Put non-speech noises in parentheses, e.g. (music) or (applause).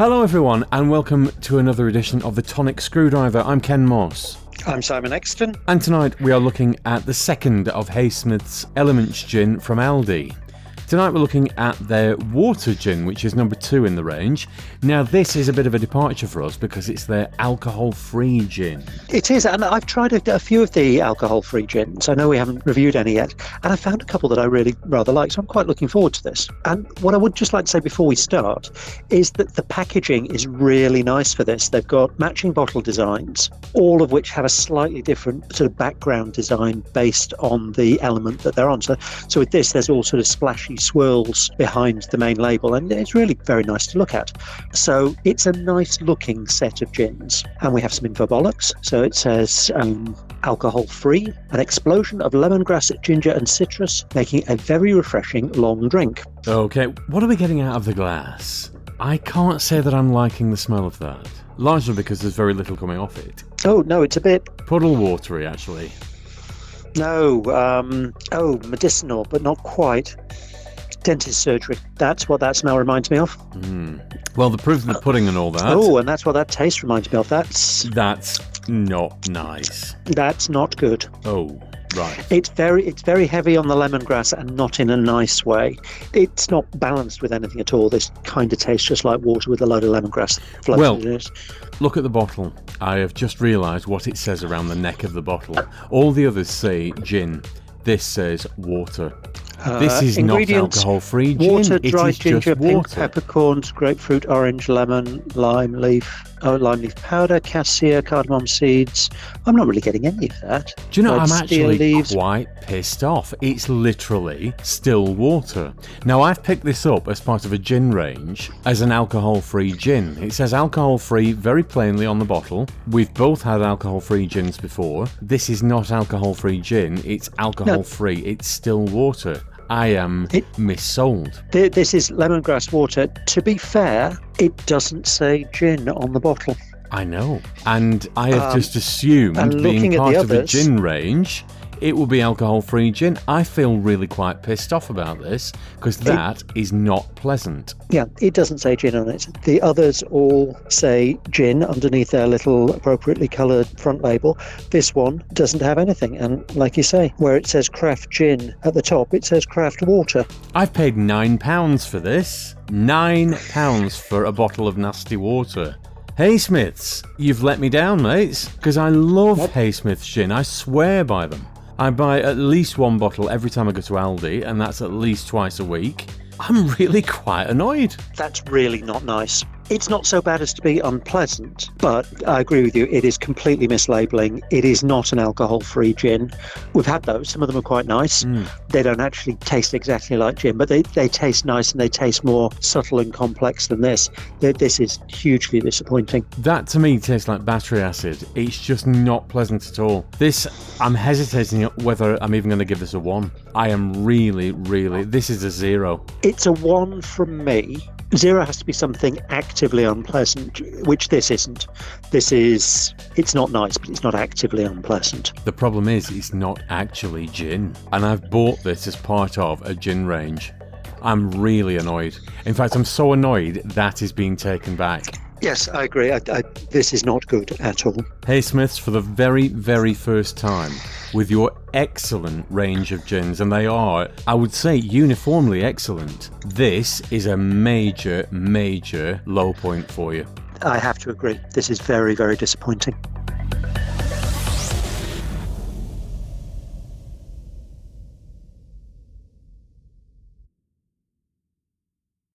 Hello, everyone, and welcome to another edition of the Tonic Screwdriver. I'm Ken Moss. I'm Simon Exton. And tonight we are looking at the second of Haysmith's Elements Gin from Aldi. Tonight we're looking at their water gin, which is number two in the range. Now, this is a bit of a departure for us because it's their alcohol free gin. It is, and I've tried a, a few of the alcohol free gins. I know we haven't reviewed any yet, and I found a couple that I really rather like, so I'm quite looking forward to this. And what I would just like to say before we start is that the packaging is really nice for this. They've got matching bottle designs, all of which have a slightly different sort of background design based on the element that they're on. So, so with this, there's all sort of splashy swirls behind the main label, and it's really very nice to look at. So it's a nice looking set of gins, and we have some infobolics. So it says um, alcohol free, an explosion of lemongrass, ginger, and citrus, making a very refreshing long drink. Okay, what are we getting out of the glass? I can't say that I'm liking the smell of that. Largely because there's very little coming off it. Oh no, it's a bit Puddle watery, actually. no, um, oh medicinal, but not quite. Dentist surgery. That's what that smell reminds me of. Hmm. Well, the proof of the pudding and all that. Oh, and that's what that taste reminds me of. That's That's not nice. that's not good. Oh, right. It's very it's very heavy on the lemongrass and not in a nice way. It's not balanced with anything at all. This kind of tastes just like water with a load of lemongrass floating Well- in it. Look at the bottle. I have just realised what it says around the neck of the bottle. All the others say gin. This says water. this Uh, is not alcohol free gin. Water, dried is ginger, just pink water. peppercorns, grapefruit, orange, lemon, lime leaf, oh, lime leaf powder, cassia, cardamom seeds. I'm not really getting any of that. Do you know, Dried I'm actually leaves. quite pissed off. It's literally still water. Now, I've picked this up as part of a gin range as an alcohol free gin. It says alcohol free very plainly on the bottle. We've both had alcohol free gins before. This is not alcohol free gin, it's alcohol free. It's still water. I am It- missold. Th- This is lemongrass water. To be fair, it doesn't say gin on the bottle. I know. And I have Um, just assumed, being part the of a gin range, it will be alcohol free gin. I feel really quite pissed off about this because that is not pleasant. Yeah, it doesn't say gin on it. The others all say gin underneath their little appropriately coloured front label. This one doesn't have anything. And like you say, where it says craft gin at the top, it says craft water. I've paid £9 for this. £9 for a bottle of nasty water. Haysmith's, you've let me down, mates, because I love Haysmith's gin. I swear by them. I buy at least one bottle every time I go to Aldi, and that's at least twice a week. I'm (laughs) really quite annoyed. That's really not nice. It's not so bad as to be unpleasant, but I agree with you. It is completely mislabeling. It is not an alcohol free gin. We've had those. Some of them are quite nice. Hmm. They don't actually taste exactly like gin, but they, they taste nice and they taste more subtle and complex than this. This is hugely disappointing. That to me tastes like battery acid. It's just not pleasant at all. This, I'm hesitating whether I'm even going to give this a one. I am really, really. This is a zero. It's a one from me. Zero has to be something actively unpleasant, which this isn't. This is, it's not nice, but it's not actively unpleasant. The problem is, it's not actually gin. And I've bought this as part of a gin range. I'm really annoyed. In fact, I'm so annoyed that is being taken back. Yes, I agree. I, I, this is not good at all. Haysmith's, for the very, very first time, with your excellent range of gins, and they are, I would say, uniformly excellent, this is a major, major low point for you. I have to agree. This is very, very disappointing.